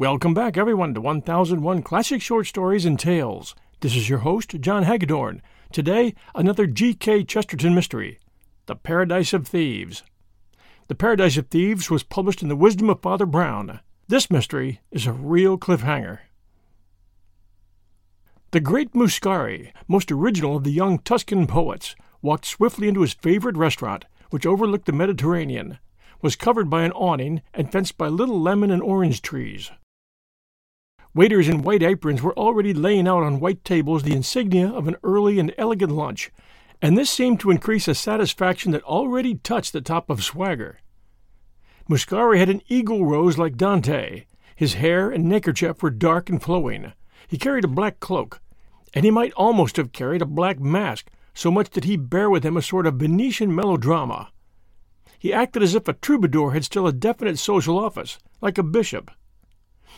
Welcome back, everyone, to 1001 Classic Short Stories and Tales. This is your host, John Hagedorn. Today, another G.K. Chesterton mystery The Paradise of Thieves. The Paradise of Thieves was published in The Wisdom of Father Brown. This mystery is a real cliffhanger. The great Muscari, most original of the young Tuscan poets, walked swiftly into his favorite restaurant, which overlooked the Mediterranean, was covered by an awning, and fenced by little lemon and orange trees. Waiters in white aprons were already laying out on white tables the insignia of an early and elegant lunch, and this seemed to increase a satisfaction that already touched the top of swagger. Muscari had an eagle rose like Dante. His hair and neckerchief were dark and flowing. He carried a black cloak, and he might almost have carried a black mask, so much did he bear with him a sort of Venetian melodrama. He acted as if a troubadour had still a definite social office, like a bishop.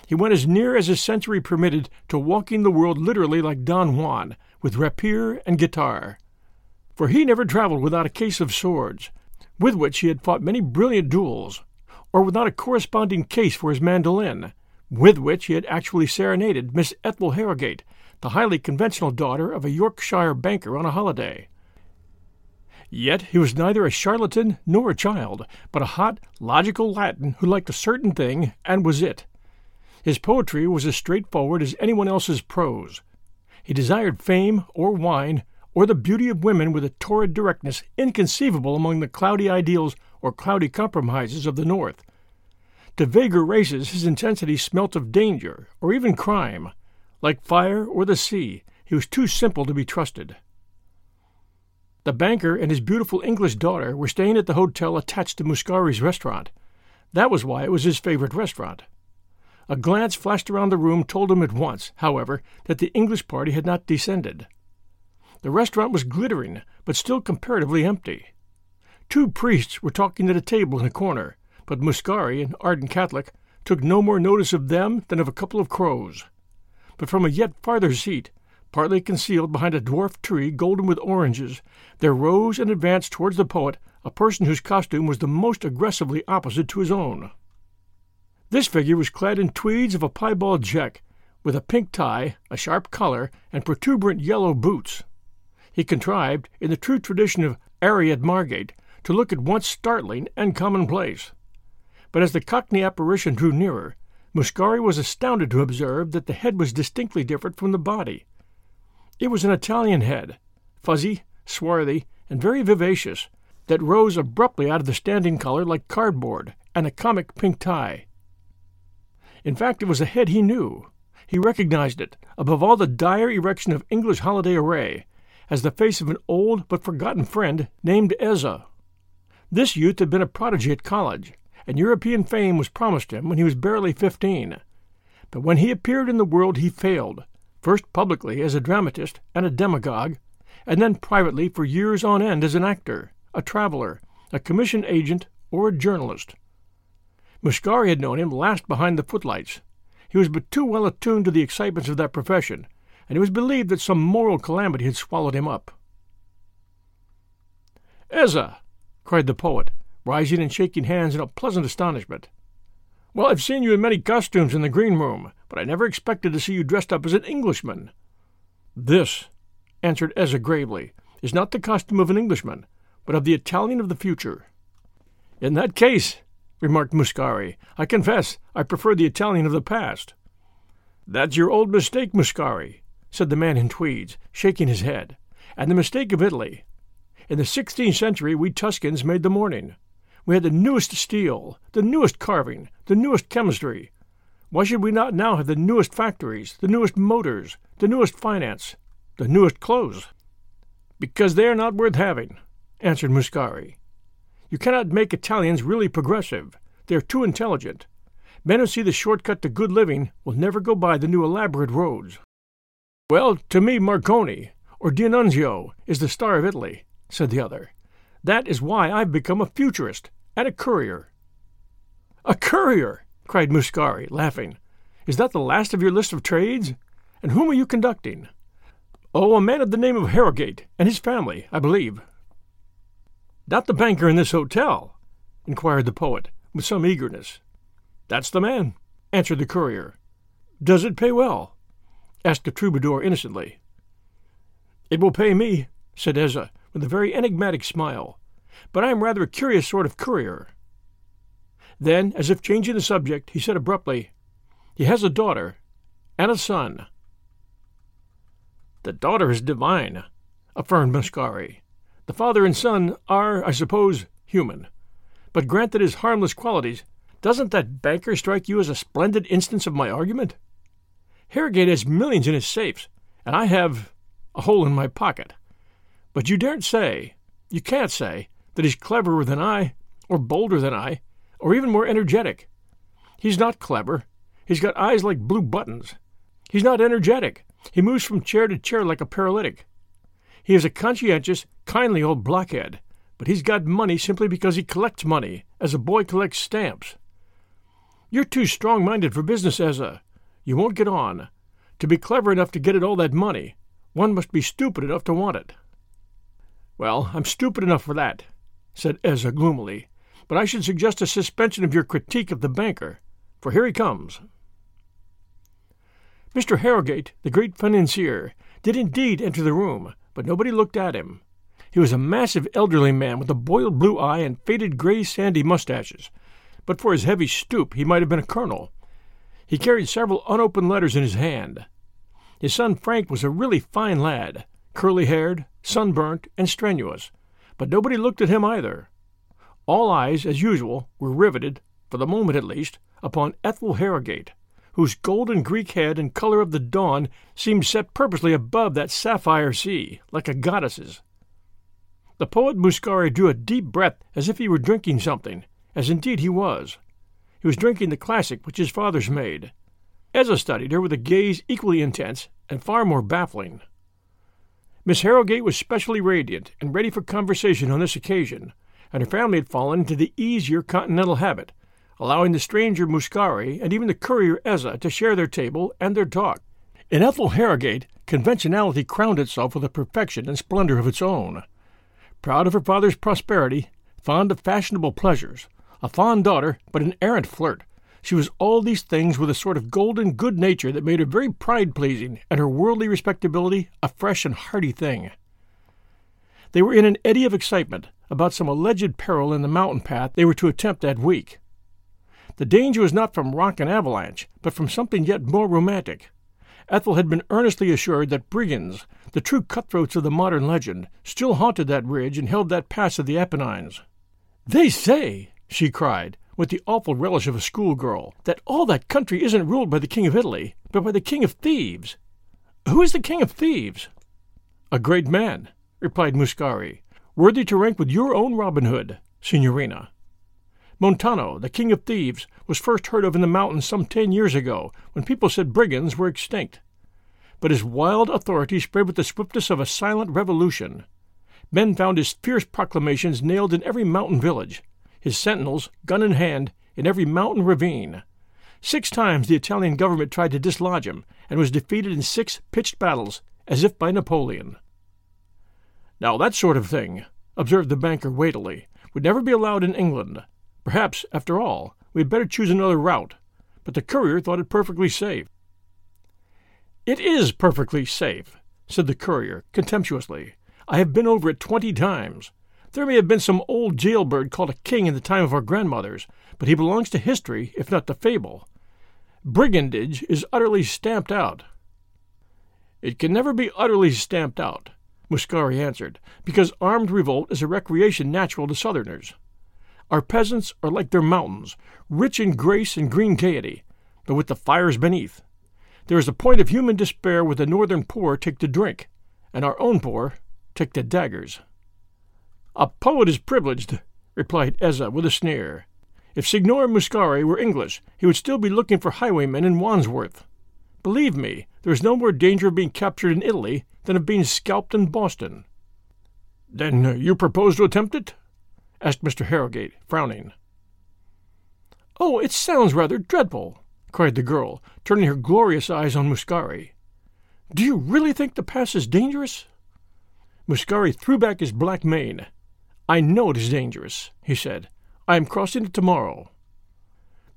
He went as near as his century permitted to walking the world literally like Don Juan, with rapier and guitar. For he never traveled without a case of swords, with which he had fought many brilliant duels, or without a corresponding case for his mandolin, with which he had actually serenaded Miss Ethel Harrogate, the highly conventional daughter of a Yorkshire banker on a holiday. Yet he was neither a charlatan nor a child, but a hot, logical Latin who liked a certain thing and was it. His poetry was as straightforward as anyone else's prose. He desired fame or wine or the beauty of women with a torrid directness inconceivable among the cloudy ideals or cloudy compromises of the North. To vaguer races his intensity smelt of danger or even crime. Like fire or the sea, he was too simple to be trusted. The banker and his beautiful English daughter were staying at the hotel attached to Muscari's restaurant. That was why it was his favorite restaurant. A glance flashed around the room told him at once, however, that the English party had not descended. The restaurant was glittering, but still comparatively empty. Two priests were talking at a table in a corner, but Muscari, an ardent Catholic, took no more notice of them than of a couple of crows. But from a yet farther seat, partly concealed behind a dwarf tree golden with oranges, there rose and advanced towards the poet a person whose costume was the most aggressively opposite to his own. This figure was clad in tweeds of a piebald check, with a pink tie, a sharp collar, and protuberant yellow boots. He contrived, in the true tradition of 'Arry at Margate, to look at once startling and commonplace. But as the cockney apparition drew nearer, Muscari was astounded to observe that the head was distinctly different from the body. It was an Italian head, fuzzy, swarthy, and very vivacious, that rose abruptly out of the standing collar like cardboard and a comic pink tie. In fact, it was a head he knew. He recognized it, above all the dire erection of English holiday array, as the face of an old but forgotten friend named Ezza. This youth had been a prodigy at college, and European fame was promised him when he was barely fifteen. But when he appeared in the world he failed, first publicly as a dramatist and a demagogue, and then privately for years on end as an actor, a traveler, a commission agent, or a journalist. Muscari had known him last behind the footlights. He was but too well attuned to the excitements of that profession, and it was believed that some moral calamity had swallowed him up. Ezza! cried the poet, rising and shaking hands in a pleasant astonishment. Well, I've seen you in many costumes in the green room, but I never expected to see you dressed up as an Englishman. This, answered Ezza gravely, is not the costume of an Englishman, but of the Italian of the future. In that case, remarked Muscari, I confess I prefer the Italian of the past. That's your old mistake, Muscari, said the man in tweeds, shaking his head, and the mistake of Italy. In the sixteenth century we Tuscans made the morning. We had the newest steel, the newest carving, the newest chemistry. Why should we not now have the newest factories, the newest motors, the newest finance, the newest clothes? Because they are not worth having, answered Muscari. You cannot make Italians really progressive. They are too intelligent. Men who see the shortcut to good living will never go by the new elaborate roads. Well, to me, Marconi, or D'Annunzio, is the star of Italy, said the other. That is why I've become a futurist and a courier. A courier! cried Muscari, laughing. Is that the last of your list of trades? And whom are you conducting? Oh, a man of the name of Harrogate, and his family, I believe. Not the banker in this hotel? inquired the poet, with some eagerness. That's the man, answered the courier. Does it pay well? asked the troubadour innocently. It will pay me, said Ezza, with a very enigmatic smile, but I am rather a curious sort of courier. Then, as if changing the subject, he said abruptly, He has a daughter and a son. The daughter is divine, affirmed Muscari. The father and son are, I suppose, human. But granted his harmless qualities, doesn't that banker strike you as a splendid instance of my argument? Harrogate has millions in his safes, and I have a hole in my pocket. But you daren't say, you can't say, that he's cleverer than I, or bolder than I, or even more energetic. He's not clever. He's got eyes like blue buttons. He's not energetic. He moves from chair to chair like a paralytic. He is a conscientious, kindly old blockhead, but he's got money simply because he collects money, as a boy collects stamps. You're too strong minded for business, Ezra. You won't get on. To be clever enough to get at all that money, one must be stupid enough to want it. Well, I'm stupid enough for that, said Ezra gloomily, but I should suggest a suspension of your critique of the banker, for here he comes. Mr. Harrogate, the great financier, did indeed enter the room, but nobody looked at him. He was a massive elderly man with a boiled blue eye and faded gray sandy mustaches. But for his heavy stoop, he might have been a colonel. He carried several unopened letters in his hand. His son Frank was a really fine lad, curly haired, sunburnt, and strenuous, but nobody looked at him either. All eyes, as usual, were riveted, for the moment at least, upon Ethel Harrogate, whose golden Greek head and color of the dawn seemed set purposely above that sapphire sea, like a goddess's. The poet Muscari drew a deep breath as if he were drinking something, as indeed he was. He was drinking the classic which his fathers made. Ezza studied her with a gaze equally intense and far more baffling. Miss Harrogate was specially radiant and ready for conversation on this occasion, and her family had fallen into the easier continental habit, allowing the stranger Muscari and even the courier Ezza to share their table and their talk. In Ethel Harrogate, conventionality crowned itself with a perfection and splendor of its own. Proud of her father's prosperity, fond of fashionable pleasures, a fond daughter, but an arrant flirt, she was all these things with a sort of golden good nature that made her very pride pleasing and her worldly respectability a fresh and hearty thing. They were in an eddy of excitement about some alleged peril in the mountain path they were to attempt that week. The danger was not from rock and avalanche, but from something yet more romantic. Ethel had been earnestly assured that brigands, the true cutthroats of the modern legend, still haunted that ridge and held that pass of the Apennines. They say, she cried, with the awful relish of a schoolgirl, that all that country isn't ruled by the King of Italy, but by the King of Thieves. Who is the King of Thieves? A great man, replied Muscari, worthy to rank with your own Robin Hood, Signorina. Montano, the King of Thieves, was first heard of in the mountains some ten years ago, when people said brigands were extinct. But his wild authority spread with the swiftness of a silent revolution. Men found his fierce proclamations nailed in every mountain village, his sentinels, gun in hand, in every mountain ravine. Six times the Italian government tried to dislodge him and was defeated in six pitched battles, as if by Napoleon. Now that sort of thing, observed the banker weightily, would never be allowed in England. Perhaps, after all, we had better choose another route, but the courier thought it perfectly safe. It is perfectly safe, said the courier contemptuously. I have been over it twenty times. There may have been some old jailbird called a king in the time of our grandmothers, but he belongs to history, if not to fable. Brigandage is utterly stamped out. It can never be utterly stamped out, Muscari answered, because armed revolt is a recreation natural to Southerners. Our peasants are like their mountains, rich in grace and green gaiety, but with the fires beneath. There is a point of human despair where the northern poor take to drink, and our own poor take to daggers. A poet is privileged, replied Ezza with a sneer. If Signor Muscari were English, he would still be looking for highwaymen in Wandsworth. Believe me, there is no more danger of being captured in Italy than of being scalped in Boston. Then you propose to attempt it? Asked Mr. Harrogate, frowning. Oh, it sounds rather dreadful, cried the girl, turning her glorious eyes on Muscari. Do you really think the pass is dangerous? Muscari threw back his black mane. I know it is dangerous, he said. I am crossing it tomorrow.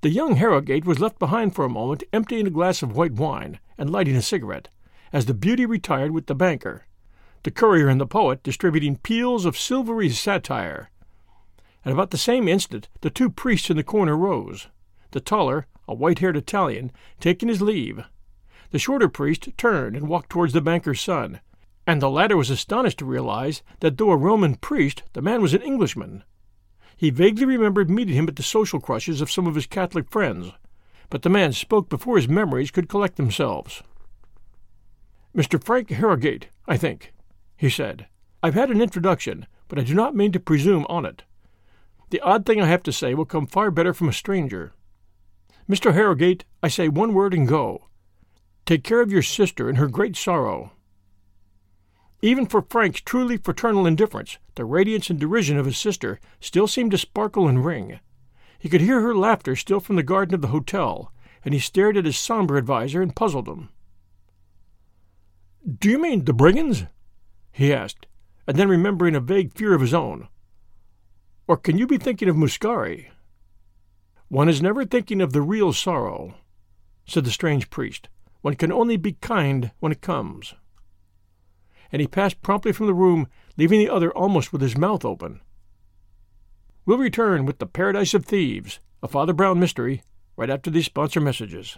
The young Harrogate was left behind for a moment, emptying a glass of white wine and lighting a cigarette, as the beauty retired with the banker, the courier and the poet distributing peals of silvery satire at about the same instant, the two priests in the corner rose. The taller, a white haired Italian, taking his leave. The shorter priest turned and walked towards the banker's son, and the latter was astonished to realize that though a Roman priest, the man was an Englishman. He vaguely remembered meeting him at the social crushes of some of his Catholic friends, but the man spoke before his memories could collect themselves. Mr. Frank Harrogate, I think, he said. I've had an introduction, but I do not mean to presume on it. The odd thing I have to say will come far better from a stranger. Mr. Harrogate, I say one word and go. Take care of your sister in her great sorrow. Even for Frank's truly fraternal indifference, the radiance and derision of his sister still seemed to sparkle and ring. He could hear her laughter still from the garden of the hotel, and he stared at his somber adviser and puzzled him. Do you mean the brigands? he asked, and then remembering a vague fear of his own, or can you be thinking of Muscari? One is never thinking of the real sorrow, said the strange priest. One can only be kind when it comes. And he passed promptly from the room, leaving the other almost with his mouth open. We'll return with The Paradise of Thieves, a Father Brown mystery, right after these sponsor messages.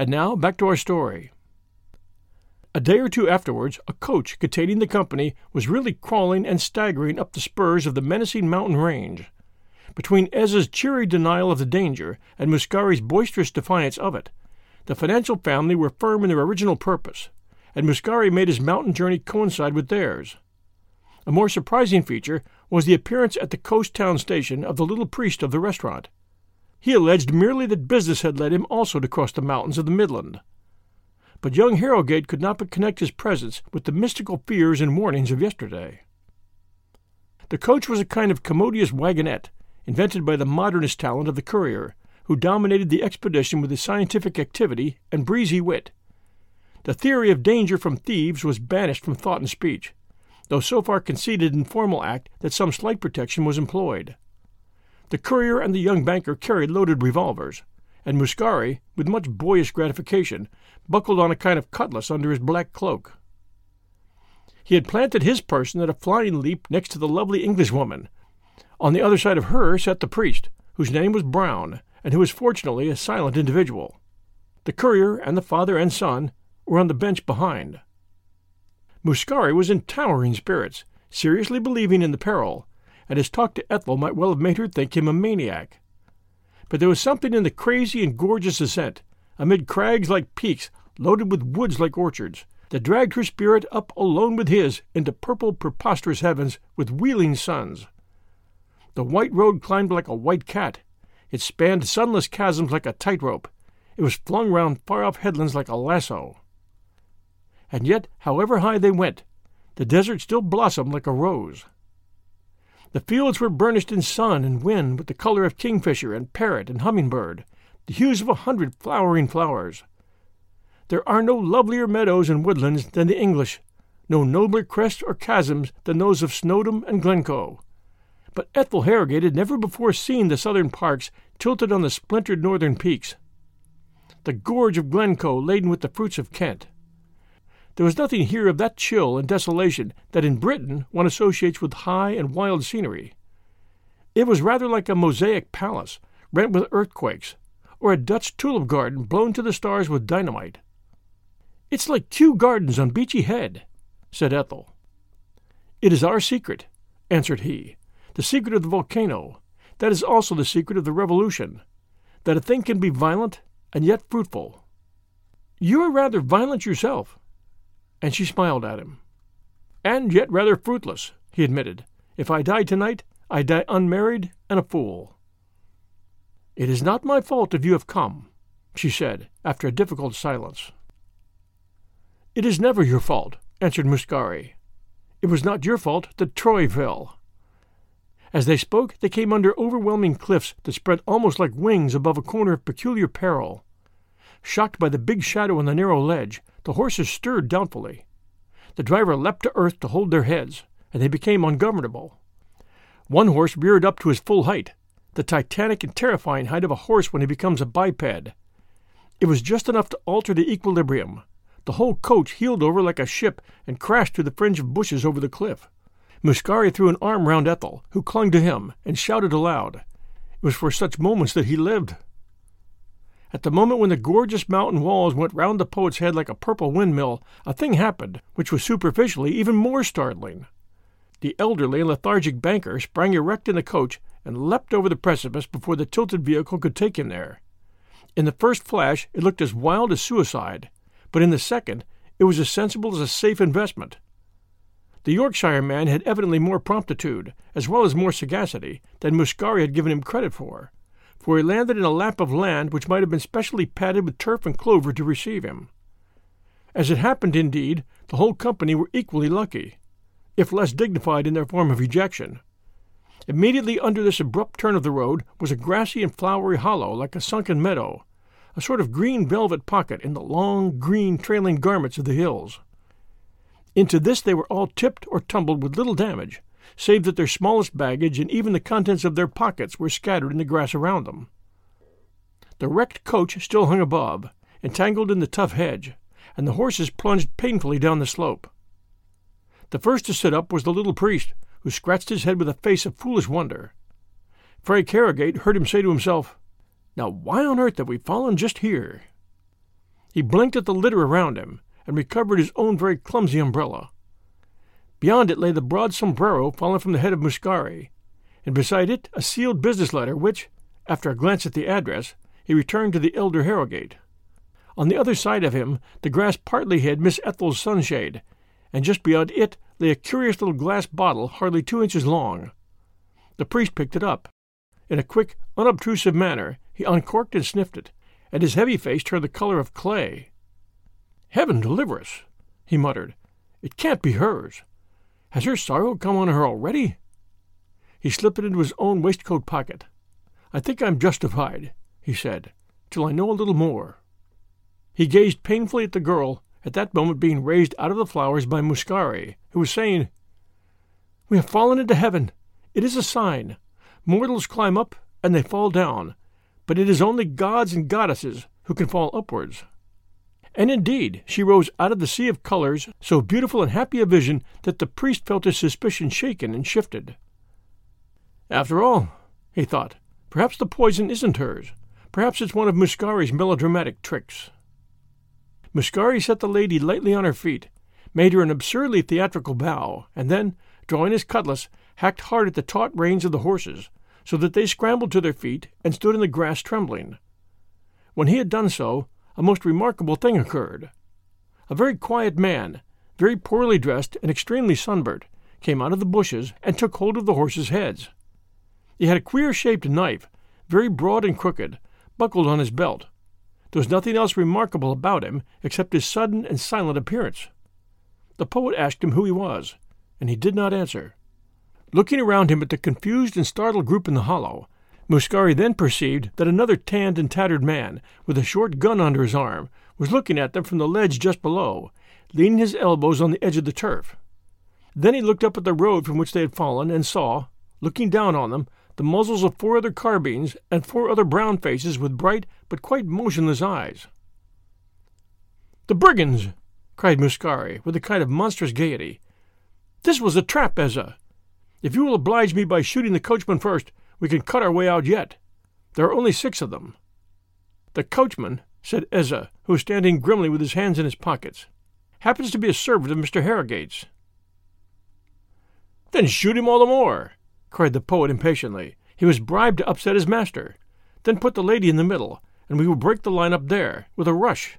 And now back to our story. A day or two afterwards, a coach containing the company was really crawling and staggering up the spurs of the menacing mountain range. Between Ezza's cheery denial of the danger and Muscari's boisterous defiance of it, the financial family were firm in their original purpose, and Muscari made his mountain journey coincide with theirs. A more surprising feature was the appearance at the coast town station of the little priest of the restaurant. He alleged merely that business had led him also to cross the mountains of the Midland. But young Harrogate could not but connect his presence with the mystical fears and warnings of yesterday. The coach was a kind of commodious wagonette, invented by the modernist talent of the courier, who dominated the expedition with his scientific activity and breezy wit. The theory of danger from thieves was banished from thought and speech, though so far conceded in formal act that some slight protection was employed. The courier and the young banker carried loaded revolvers, and Muscari, with much boyish gratification, buckled on a kind of cutlass under his black cloak. He had planted his person at a flying leap next to the lovely Englishwoman. On the other side of her sat the priest, whose name was Brown, and who was fortunately a silent individual. The courier and the father and son were on the bench behind. Muscari was in towering spirits, seriously believing in the peril, and his talk to Ethel might well have made her think him a maniac. But there was something in the crazy and gorgeous ascent, amid crags like peaks, loaded with woods like orchards, that dragged her spirit up alone with his into purple preposterous heavens with wheeling suns. The white road climbed like a white cat. It spanned sunless chasms like a tightrope. It was flung round far off headlands like a lasso. And yet, however high they went, the desert still blossomed like a rose. The fields were burnished in sun and wind with the color of kingfisher and parrot and hummingbird, the hues of a hundred flowering flowers. There are no lovelier meadows and woodlands than the English, no nobler crests or chasms than those of Snowdon and Glencoe. But Ethel Harrogate had never before seen the southern parks tilted on the splintered northern peaks. The gorge of Glencoe laden with the fruits of Kent. There was nothing here of that chill and desolation that in Britain one associates with high and wild scenery. It was rather like a mosaic palace rent with earthquakes, or a Dutch tulip garden blown to the stars with dynamite. It's like Kew Gardens on Beachy Head, said Ethel. It is our secret, answered he, the secret of the volcano. That is also the secret of the revolution, that a thing can be violent and yet fruitful. You are rather violent yourself. And she smiled at him. And yet rather fruitless, he admitted. If I die tonight, I die unmarried and a fool. It is not my fault if you have come, she said, after a difficult silence. It is never your fault, answered Muscari. It was not your fault that Troy fell. As they spoke, they came under overwhelming cliffs that spread almost like wings above a corner of peculiar peril. Shocked by the big shadow on the narrow ledge, the horses stirred doubtfully. The driver leapt to earth to hold their heads, and they became ungovernable. One horse reared up to his full height, the titanic and terrifying height of a horse when he becomes a biped. It was just enough to alter the equilibrium. The whole coach heeled over like a ship and crashed through the fringe of bushes over the cliff. Muscari threw an arm round Ethel, who clung to him, and shouted aloud. It was for such moments that he lived. At the moment when the gorgeous mountain walls went round the poet's head like a purple windmill, a thing happened which was superficially even more startling. The elderly and lethargic banker sprang erect in the coach and leapt over the precipice before the tilted vehicle could take him there. In the first flash it looked as wild as suicide, but in the second it was as sensible as a safe investment. The Yorkshire man had evidently more promptitude, as well as more sagacity, than Muscari had given him credit for, for he landed in a lap of land which might have been specially padded with turf and clover to receive him. As it happened, indeed, the whole company were equally lucky, if less dignified in their form of ejection. Immediately under this abrupt turn of the road was a grassy and flowery hollow like a sunken meadow, a sort of green velvet pocket in the long, green, trailing garments of the hills. Into this they were all tipped or tumbled with little damage, save that their smallest baggage and even the contents of their pockets were scattered in the grass around them. The wrecked coach still hung above, entangled in the tough hedge, and the horses plunged painfully down the slope. The first to sit up was the little priest, who scratched his head with a face of foolish wonder. Frank Harrogate heard him say to himself, Now why on earth have we fallen just here? He blinked at the litter around him, and recovered his own very clumsy umbrella. Beyond it lay the broad sombrero fallen from the head of Muscari, and beside it a sealed business letter which, after a glance at the address, he returned to the elder Harrogate. On the other side of him the grass partly hid Miss Ethel's sunshade, and just beyond it lay a curious little glass bottle hardly two inches long. The priest picked it up. In a quick, unobtrusive manner, he uncorked and sniffed it, and his heavy face turned the color of clay. Heaven deliver us! he muttered. It can't be hers. Has her sorrow come on her already? He slipped it into his own waistcoat pocket. I think I'm justified, he said, till I know a little more. He gazed painfully at the girl, at that moment being raised out of the flowers by Muscari, who was saying, We have fallen into heaven. It is a sign. Mortals climb up and they fall down, but it is only gods and goddesses who can fall upwards. And indeed, she rose out of the sea of colors, so beautiful and happy a vision that the priest felt his suspicion shaken and shifted. After all, he thought, perhaps the poison isn't hers. Perhaps it's one of Muscari's melodramatic tricks. Muscari set the lady lightly on her feet, made her an absurdly theatrical bow, and then, drawing his cutlass, hacked hard at the taut reins of the horses, so that they scrambled to their feet and stood in the grass trembling. When he had done so, a most remarkable thing occurred. A very quiet man, very poorly dressed and extremely sunburnt, came out of the bushes and took hold of the horses' heads. He had a queer shaped knife, very broad and crooked, buckled on his belt. There was nothing else remarkable about him except his sudden and silent appearance. The poet asked him who he was, and he did not answer. Looking around him at the confused and startled group in the hollow, Muscari then perceived that another tanned and tattered man, with a short gun under his arm, was looking at them from the ledge just below, leaning his elbows on the edge of the turf. Then he looked up at the road from which they had fallen and saw, looking down on them, the muzzles of four other carbines and four other brown faces with bright but quite motionless eyes. The brigands! cried Muscari, with a kind of monstrous gaiety. This was a trap, Ezza. If you will oblige me by shooting the coachman first, we can cut our way out yet. There are only six of them. The coachman, said Ezza, who was standing grimly with his hands in his pockets, happens to be a servant of Mr. Harrogate's. Then shoot him all the more, cried the poet impatiently. He was bribed to upset his master. Then put the lady in the middle, and we will break the line up there, with a rush.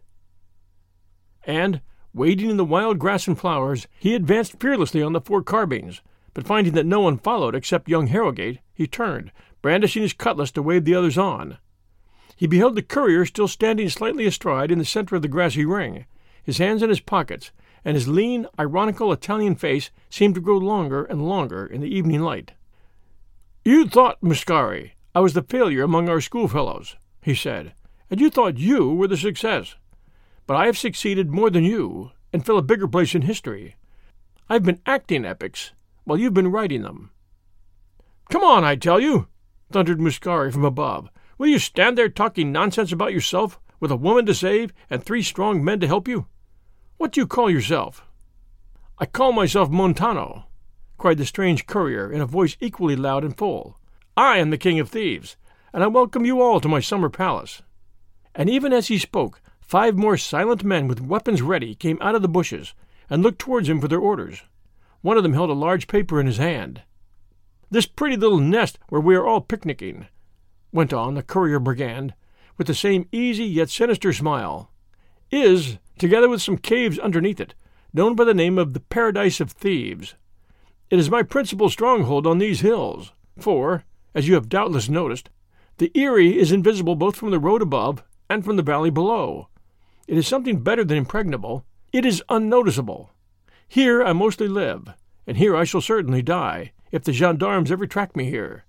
And, wading in the wild grass and flowers, he advanced fearlessly on the four carbines, but finding that no one followed except young Harrogate, he turned, brandishing his cutlass to wave the others on. He beheld the courier still standing slightly astride in the center of the grassy ring, his hands in his pockets, and his lean, ironical Italian face seemed to grow longer and longer in the evening light. You thought, Muscari, I was the failure among our schoolfellows, he said, and you thought you were the success. But I have succeeded more than you, and fill a bigger place in history. I've been acting epics, while you've been writing them. Come on, I tell you, thundered Muscari from above. Will you stand there talking nonsense about yourself, with a woman to save and three strong men to help you? What do you call yourself? I call myself Montano, cried the strange courier in a voice equally loud and full. I am the king of thieves, and I welcome you all to my summer palace. And even as he spoke, five more silent men with weapons ready came out of the bushes and looked towards him for their orders. One of them held a large paper in his hand. This pretty little nest where we are all picnicking, went on the courier brigand, with the same easy yet sinister smile, is, together with some caves underneath it, known by the name of the Paradise of Thieves. It is my principal stronghold on these hills, for, as you have doubtless noticed, the eyrie is invisible both from the road above and from the valley below. It is something better than impregnable. It is unnoticeable. Here I mostly live, and here I shall certainly die, if the gendarmes ever track me here.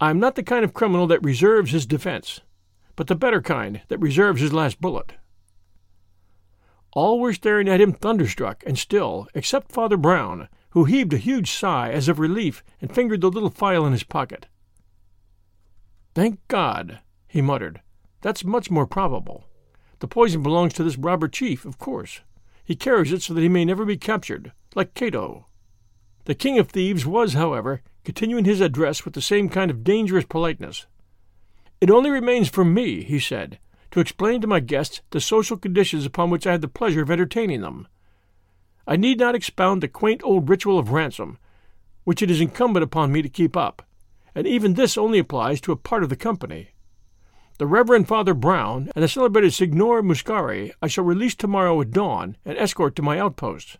I am not the kind of criminal that reserves his defense, but the better kind that reserves his last bullet. All were staring at him thunderstruck and still, except Father Brown, who heaved a huge sigh as of relief and fingered the little phial in his pocket. Thank God, he muttered. That's much more probable. The poison belongs to this robber chief, of course. He carries it so that he may never be captured, like Cato. The king of thieves was, however, continuing his address with the same kind of dangerous politeness. It only remains for me, he said, to explain to my guests the social conditions upon which I had the pleasure of entertaining them. I need not expound the quaint old ritual of ransom, which it is incumbent upon me to keep up, and even this only applies to a part of the company. The Reverend Father Brown and the celebrated Signor Muscari I shall release tomorrow at dawn and escort to my outposts.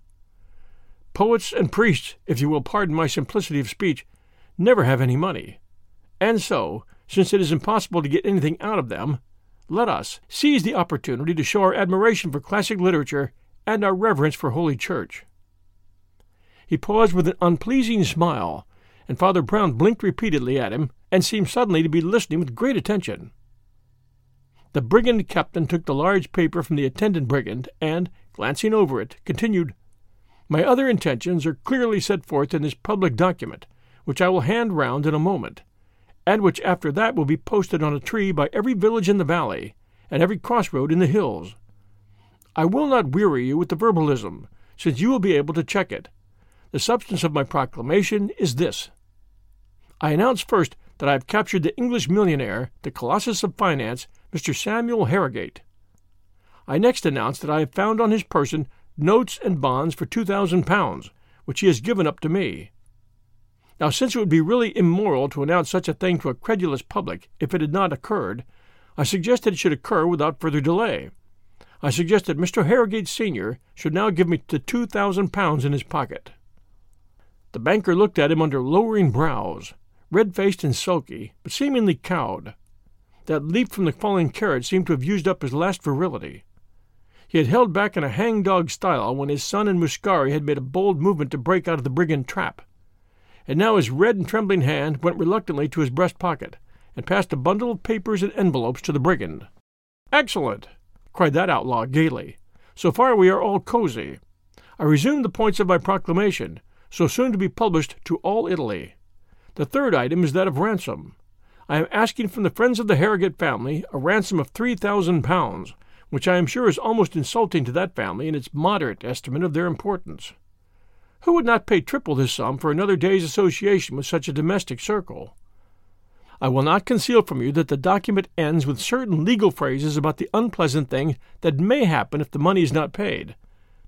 Poets and priests, if you will pardon my simplicity of speech, never have any money. And so, since it is impossible to get anything out of them, let us seize the opportunity to show our admiration for classic literature and our reverence for Holy Church. He paused with an unpleasing smile, and Father Brown blinked repeatedly at him and seemed suddenly to be listening with great attention. The brigand captain took the large paper from the attendant brigand and, glancing over it, continued, My other intentions are clearly set forth in this public document, which I will hand round in a moment, and which after that will be posted on a tree by every village in the valley and every crossroad in the hills. I will not weary you with the verbalism, since you will be able to check it. The substance of my proclamation is this. I announce first that I have captured the English millionaire, the colossus of finance, Mr. Samuel Harrogate. I next announce that I have found on his person notes and bonds for two thousand pounds, which he has given up to me. Now, since it would be really immoral to announce such a thing to a credulous public if it had not occurred, I suggest that it should occur without further delay. I suggest that Mr. Harrogate Sr. should now give me the two thousand pounds in his pocket. The banker looked at him under lowering brows, red faced and sulky, but seemingly cowed. That leap from the falling carriage seemed to have used up his last virility. He had held back in a hangdog style when his son and Muscari had made a bold movement to break out of the brigand trap. And now his red and trembling hand went reluctantly to his breast pocket and passed a bundle of papers and envelopes to the brigand. Excellent! cried that outlaw gaily. So far we are all cozy. I resume the points of my proclamation, so soon to be published to all Italy. The third item is that of ransom. I am asking from the friends of the Harrogate family a ransom of three thousand pounds, which I am sure is almost insulting to that family in its moderate estimate of their importance. Who would not pay triple this sum for another day's association with such a domestic circle? I will not conceal from you that the document ends with certain legal phrases about the unpleasant thing that may happen if the money is not paid.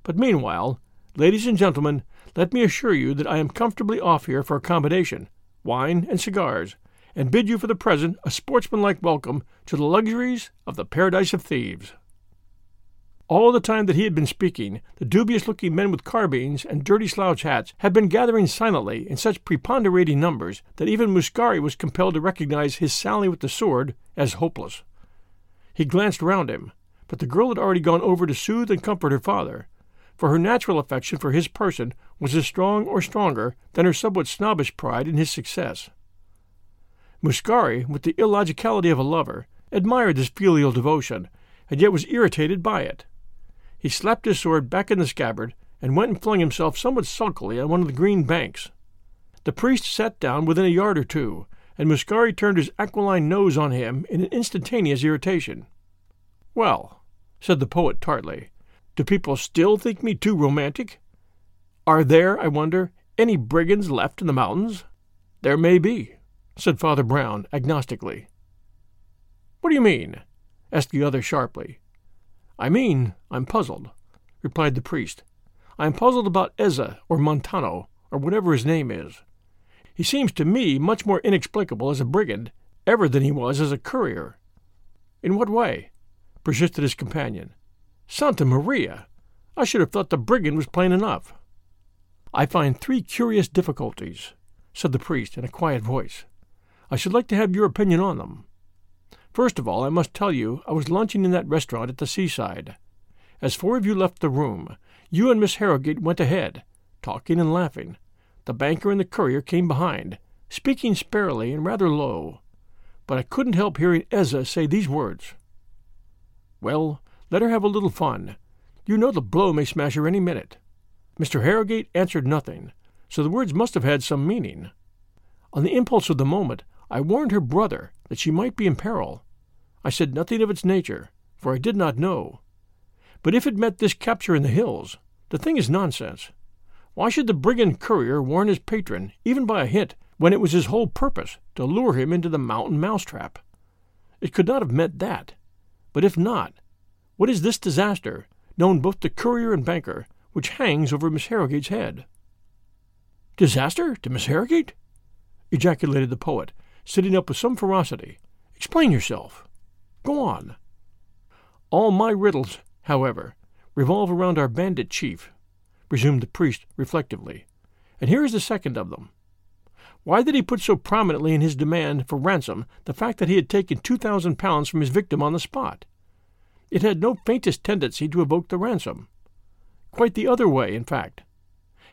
But meanwhile, ladies and gentlemen, let me assure you that I am comfortably off here for accommodation, wine, and cigars, and bid you for the present a sportsmanlike welcome to the luxuries of the paradise of thieves. All the time that he had been speaking, the dubious looking men with carbines and dirty slouch hats had been gathering silently in such preponderating numbers that even Muscari was compelled to recognize his sally with the sword as hopeless. He glanced round him, but the girl had already gone over to soothe and comfort her father, for her natural affection for his person was as strong or stronger than her somewhat snobbish pride in his success. Muscari, with the illogicality of a lover, admired this filial devotion, and yet was irritated by it. He slapped his sword back in the scabbard and went and flung himself somewhat sulkily on one of the green banks. The priest sat down within a yard or two, and Muscari turned his aquiline nose on him in an instantaneous irritation. Well, said the poet tartly, do people still think me too romantic? Are there, I wonder, any brigands left in the mountains? There may be, said Father Brown agnostically. What do you mean? asked the other sharply. I mean, I'm puzzled, replied the priest. I am puzzled about Ezza, or Montano, or whatever his name is. He seems to me much more inexplicable as a brigand ever than he was as a courier. In what way? persisted his companion. Santa Maria! I should have thought the brigand was plain enough. I find three curious difficulties, said the priest in a quiet voice. I should like to have your opinion on them. First of all, I must tell you I was lunching in that restaurant at the seaside. As four of you left the room, you and Miss Harrogate went ahead, talking and laughing. The banker and the courier came behind, speaking sparely and rather low. But I couldn't help hearing Ezza say these words. Well, let her have a little fun. You know the blow may smash her any minute. Mr. Harrogate answered nothing, so the words must have had some meaning. On the impulse of the moment, I warned her brother that she might be in peril. I said nothing of its nature, for I did not know. But if it meant this capture in the hills, the thing is nonsense. Why should the brigand courier warn his patron, even by a hint, when it was his whole purpose to lure him into the mountain mousetrap? It could not have meant that. But if not, what is this disaster, known both to courier and banker, which hangs over Miss Harrogate's head? Disaster to Miss Harrogate? ejaculated the poet, sitting up with some ferocity. Explain yourself. Go on. All my riddles, however, revolve around our bandit chief, resumed the priest reflectively, and here is the second of them. Why did he put so prominently in his demand for ransom the fact that he had taken two thousand pounds from his victim on the spot? It had no faintest tendency to evoke the ransom. Quite the other way, in fact.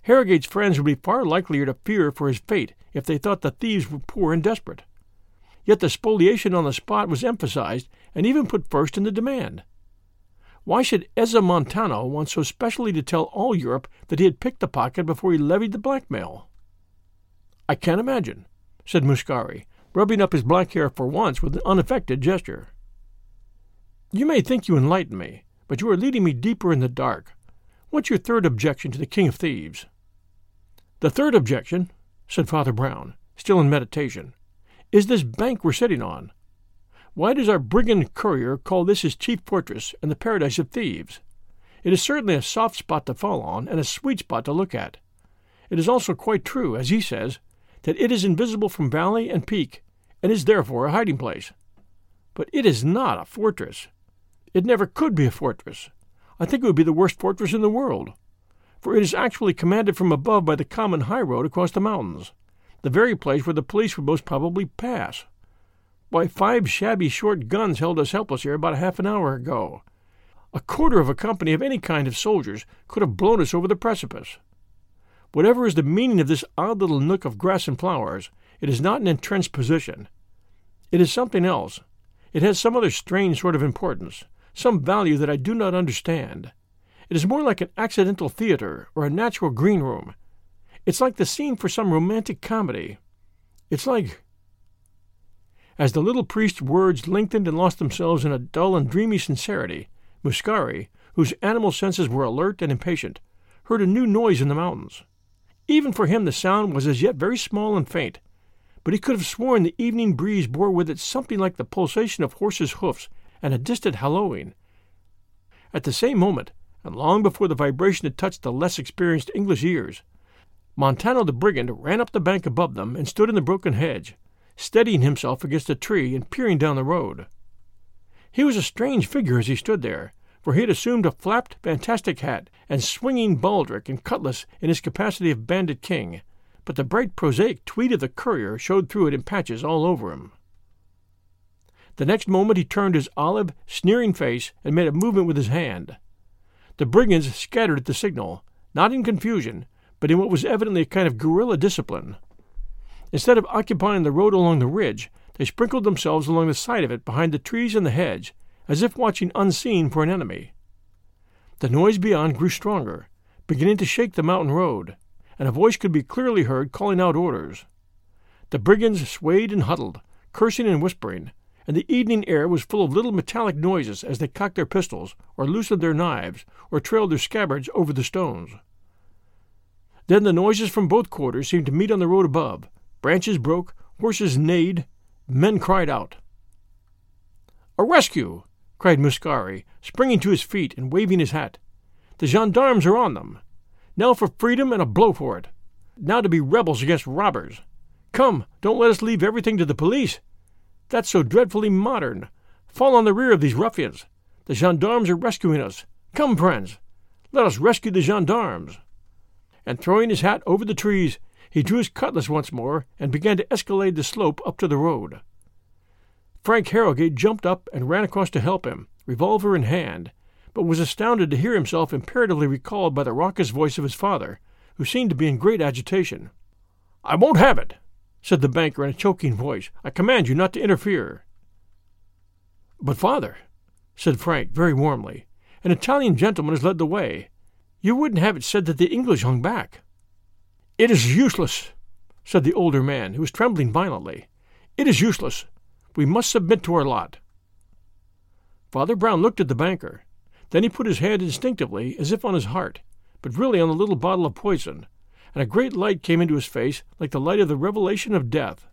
Harrogate's friends would be far likelier to fear for his fate if they thought the thieves were poor and desperate. Yet the spoliation on the spot was emphasized and even put first in the demand. Why should Ezza Montano want so specially to tell all Europe that he had picked the pocket before he levied the blackmail? I can't imagine, said Muscari, rubbing up his black hair for once with an unaffected gesture. You may think you enlighten me, but you are leading me deeper in the dark. What's your third objection to the King of Thieves? The third objection, said Father Brown, still in meditation, is this bank we're sitting on. Why does our brigand courier call this his chief fortress and the paradise of thieves? It is certainly a soft spot to fall on and a sweet spot to look at. It is also quite true, as he says, that it is invisible from valley and peak, and is therefore a hiding place. But it is not a fortress. It never could be a fortress. I think it would be the worst fortress in the world, for it is actually commanded from above by the common high road across the mountains, the very place where the police would most probably pass. Why, five shabby short guns held us helpless here about half an hour ago. A quarter of a company of any kind of soldiers could have blown us over the precipice. Whatever is the meaning of this odd little nook of grass and flowers, it is not an entrenched position. It is something else. It has some other strange sort of importance, some value that I do not understand. It is more like an accidental theater or a natural green room. It's like the scene for some romantic comedy. It's like. As the little priest's words lengthened and lost themselves in a dull and dreamy sincerity, Muscari, whose animal senses were alert and impatient, heard a new noise in the mountains. Even for him the sound was as yet very small and faint, but he could have sworn the evening breeze bore with it something like the pulsation of horses' hoofs and a distant hallooing. At the same moment, and long before the vibration had touched the less experienced English ears, Montano the brigand ran up the bank above them and stood in the broken hedge, steadying himself against a tree and peering down the road. He was a strange figure as he stood there, for he had assumed a flapped, fantastic hat and swinging baldric and cutlass in his capacity of bandit king, but the bright prosaic tweed of the courier showed through it in patches all over him. The next moment he turned his olive, sneering face and made a movement with his hand. The brigands scattered at the signal, not in confusion, but in what was evidently a kind of guerrilla discipline. Instead of occupying the road along the ridge, they sprinkled themselves along the side of it behind the trees and the hedge, as if watching unseen for an enemy. The noise beyond grew stronger, beginning to shake the mountain road, and a voice could be clearly heard calling out orders. The brigands swayed and huddled, cursing and whispering, and the evening air was full of little metallic noises as they cocked their pistols, or loosened their knives, or trailed their scabbards over the stones. Then the noises from both quarters seemed to meet on the road above. Branches broke, horses neighed, men cried out. A rescue! cried Muscari, springing to his feet and waving his hat. The gendarmes are on them. Now for freedom and a blow for it. Now to be rebels against robbers. Come, don't let us leave everything to the police. That's so dreadfully modern. Fall on the rear of these ruffians. The gendarmes are rescuing us. Come, friends, let us rescue the gendarmes. And throwing his hat over the trees, he drew his cutlass once more and began to escalade the slope up to the road. Frank Harrogate jumped up and ran across to help him, revolver in hand, but was astounded to hear himself imperatively recalled by the raucous voice of his father, who seemed to be in great agitation. I won't have it, said the banker in a choking voice. I command you not to interfere. But, father, said Frank very warmly, an Italian gentleman has led the way. You wouldn't have it said that the English hung back. It is useless, said the older man, who was trembling violently. It is useless. We must submit to our lot. Father Brown looked at the banker. Then he put his hand instinctively, as if on his heart, but really on the little bottle of poison, and a great light came into his face like the light of the revelation of death.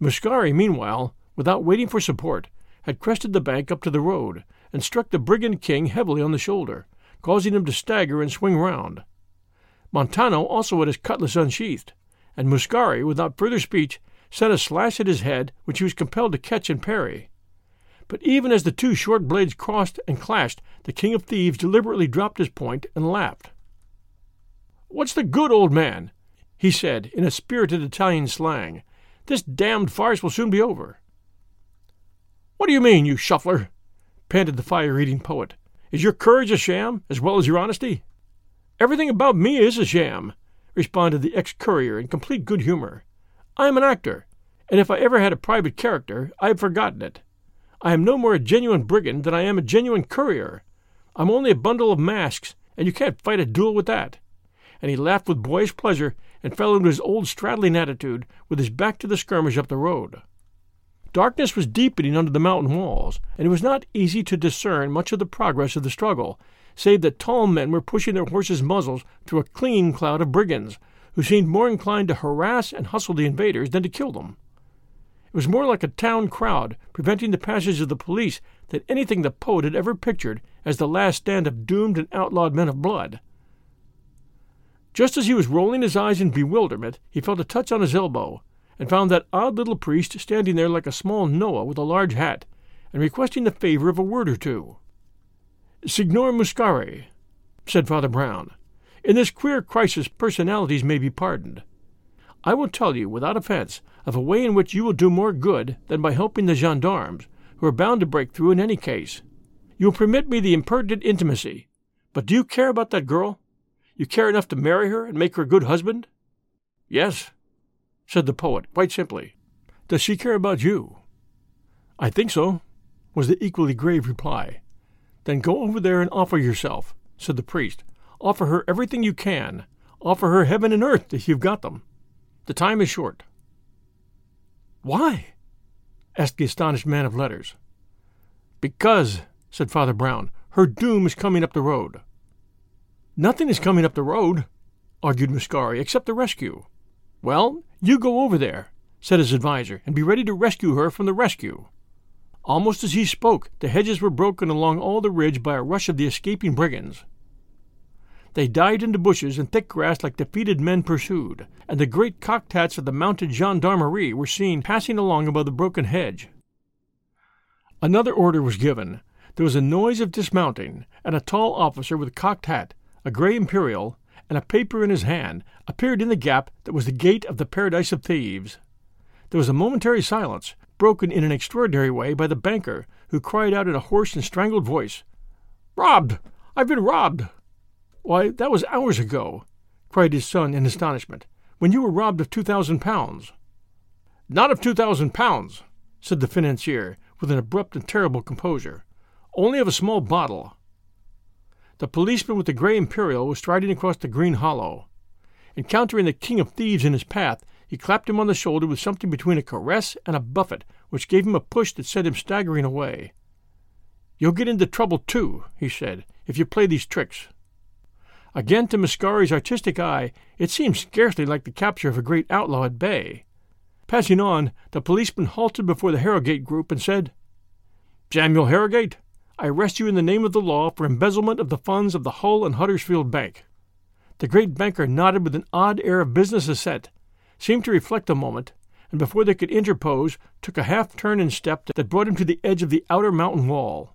Muscari, meanwhile, without waiting for support, had crested the bank up to the road and struck the brigand king heavily on the shoulder, causing him to stagger and swing round. Montano also had his cutlass unsheathed, and Muscari, without further speech, sent a slash at his head which he was compelled to catch and parry. But even as the two short blades crossed and clashed, the king of thieves deliberately dropped his point and laughed. What's the good, old man? he said in a spirited Italian slang. This damned farce will soon be over. What do you mean, you shuffler? panted the fire eating poet. Is your courage a sham, as well as your honesty? Everything about me is a sham, responded the ex courier in complete good humor. I am an actor, and if I ever had a private character, I have forgotten it. I am no more a genuine brigand than I am a genuine courier. I'm only a bundle of masks, and you can't fight a duel with that and he laughed with boyish pleasure and fell into his old straddling attitude with his back to the skirmish up the road. Darkness was deepening under the mountain walls, and it was not easy to discern much of the progress of the struggle, save that tall men were pushing their horses' muzzles through a clinging cloud of brigands, who seemed more inclined to harass and hustle the invaders than to kill them. It was more like a town crowd preventing the passage of the police than anything the poet had ever pictured as the last stand of doomed and outlawed men of blood. Just as he was rolling his eyes in bewilderment, he felt a touch on his elbow, and found that odd little priest standing there like a small Noah with a large hat, and requesting the favor of a word or two. Signor Muscari, said Father Brown, in this queer crisis personalities may be pardoned. I will tell you, without offense, of a way in which you will do more good than by helping the gendarmes, who are bound to break through in any case. You will permit me the impertinent intimacy, but do you care about that girl? You care enough to marry her and make her a good husband? Yes, said the poet, quite simply. Does she care about you? I think so, was the equally grave reply. Then go over there and offer yourself, said the priest. Offer her everything you can. Offer her heaven and earth if you've got them. The time is short. Why? asked the astonished man of letters. Because, said Father Brown, her doom is coming up the road. Nothing is coming up the road, argued Muscari, except the rescue. Well, you go over there, said his adviser, and be ready to rescue her from the rescue. Almost as he spoke, the hedges were broken along all the ridge by a rush of the escaping brigands. They dived into bushes and thick grass like defeated men pursued, and the great cocked hats of the mounted gendarmerie were seen passing along above the broken hedge. Another order was given. There was a noise of dismounting, and a tall officer with a cocked hat, a gray imperial, and a paper in his hand appeared in the gap that was the gate of the paradise of thieves. There was a momentary silence, broken in an extraordinary way by the banker, who cried out in a hoarse and strangled voice, Robbed! I've been robbed! Why, that was hours ago, cried his son in astonishment, when you were robbed of two thousand pounds. Not of two thousand pounds, said the financier, with an abrupt and terrible composure. Only of a small bottle. The policeman with the grey imperial was striding across the green hollow. Encountering the king of thieves in his path, he clapped him on the shoulder with something between a caress and a buffet, which gave him a push that sent him staggering away. You'll get into trouble, too, he said, if you play these tricks. Again, to Muscari's artistic eye, it seemed scarcely like the capture of a great outlaw at bay. Passing on, the policeman halted before the Harrogate group and said, Samuel Harrogate, I arrest you in the name of the law for embezzlement of the funds of the Hull and Huddersfield Bank. The great banker nodded with an odd air of business assent, seemed to reflect a moment, and before they could interpose, took a half turn and step that brought him to the edge of the outer mountain wall.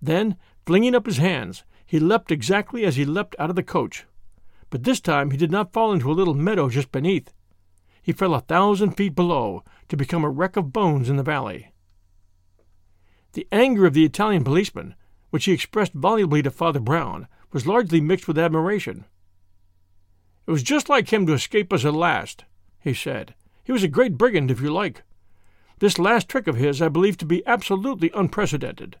Then, flinging up his hands, he leapt exactly as he leapt out of the coach. But this time he did not fall into a little meadow just beneath. He fell a thousand feet below, to become a wreck of bones in the valley. The anger of the Italian policeman, which he expressed volubly to Father Brown, was largely mixed with admiration. It was just like him to escape us at last, he said. He was a great brigand, if you like. This last trick of his I believe to be absolutely unprecedented.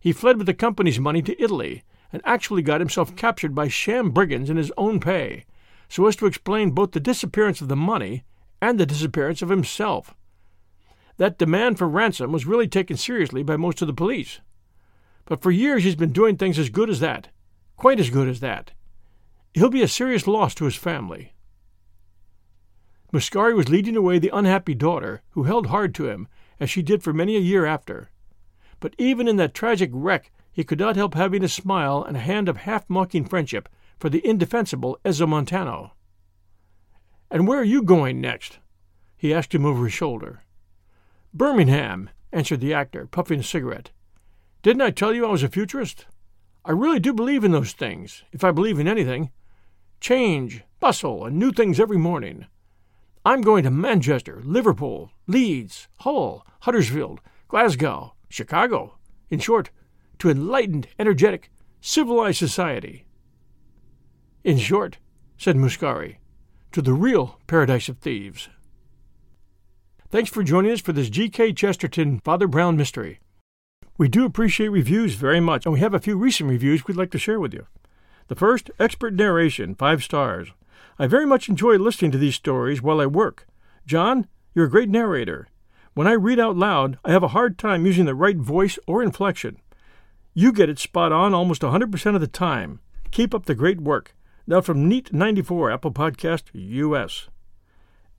He fled with the company's money to Italy, and actually got himself captured by sham brigands in his own pay, so as to explain both the disappearance of the money and the disappearance of himself. That demand for ransom was really taken seriously by most of the police. But for years he's been doing things as good as that, quite as good as that. He'll be a serious loss to his family. Muscari was leading away the unhappy daughter, who held hard to him, as she did for many a year after. But even in that tragic wreck he could not help having a smile and a hand of half mocking friendship for the indefensible Ezza Montano. And where are you going next? he asked him over his shoulder. Birmingham, answered the actor, puffing a cigarette. Didn't I tell you I was a futurist? I really do believe in those things, if I believe in anything. Change, bustle, and new things every morning. I'm going to Manchester, Liverpool, Leeds, Hull, Huddersfield, Glasgow, Chicago. In short, to enlightened, energetic, civilized society. In short, said Muscari, to the real paradise of thieves. Thanks for joining us for this G.K. Chesterton Father Brown mystery. We do appreciate reviews very much, and we have a few recent reviews we'd like to share with you. The first, expert narration, five stars. I very much enjoy listening to these stories while I work. John, you're a great narrator. When I read out loud, I have a hard time using the right voice or inflection. You get it spot on almost 100% of the time. Keep up the great work. Now from Neat94 Apple Podcast US.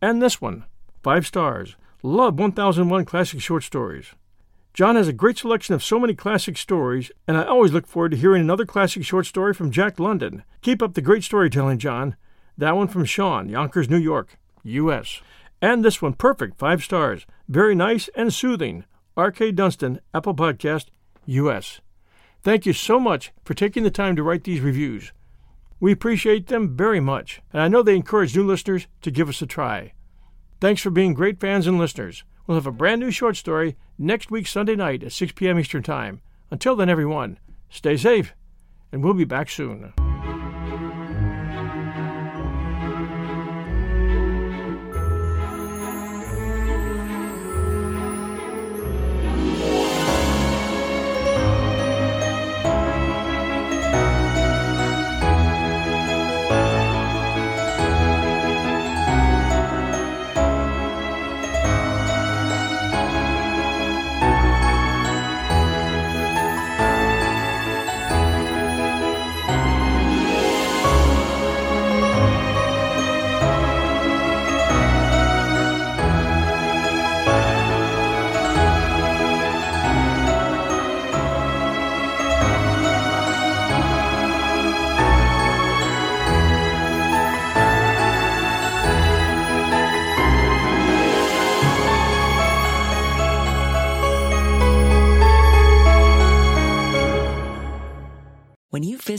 And this one, five stars. Love 1001 Classic Short Stories. John has a great selection of so many classic stories, and I always look forward to hearing another classic short story from Jack London. Keep up the great storytelling, John. That one from Sean, Yonkers, New York, U.S. And this one, perfect, five stars. Very nice and soothing. R.K. Dunstan, Apple Podcast, U.S. Thank you so much for taking the time to write these reviews. We appreciate them very much, and I know they encourage new listeners to give us a try. Thanks for being great fans and listeners. We'll have a brand new short story next week, Sunday night at 6 p.m. Eastern Time. Until then, everyone, stay safe, and we'll be back soon.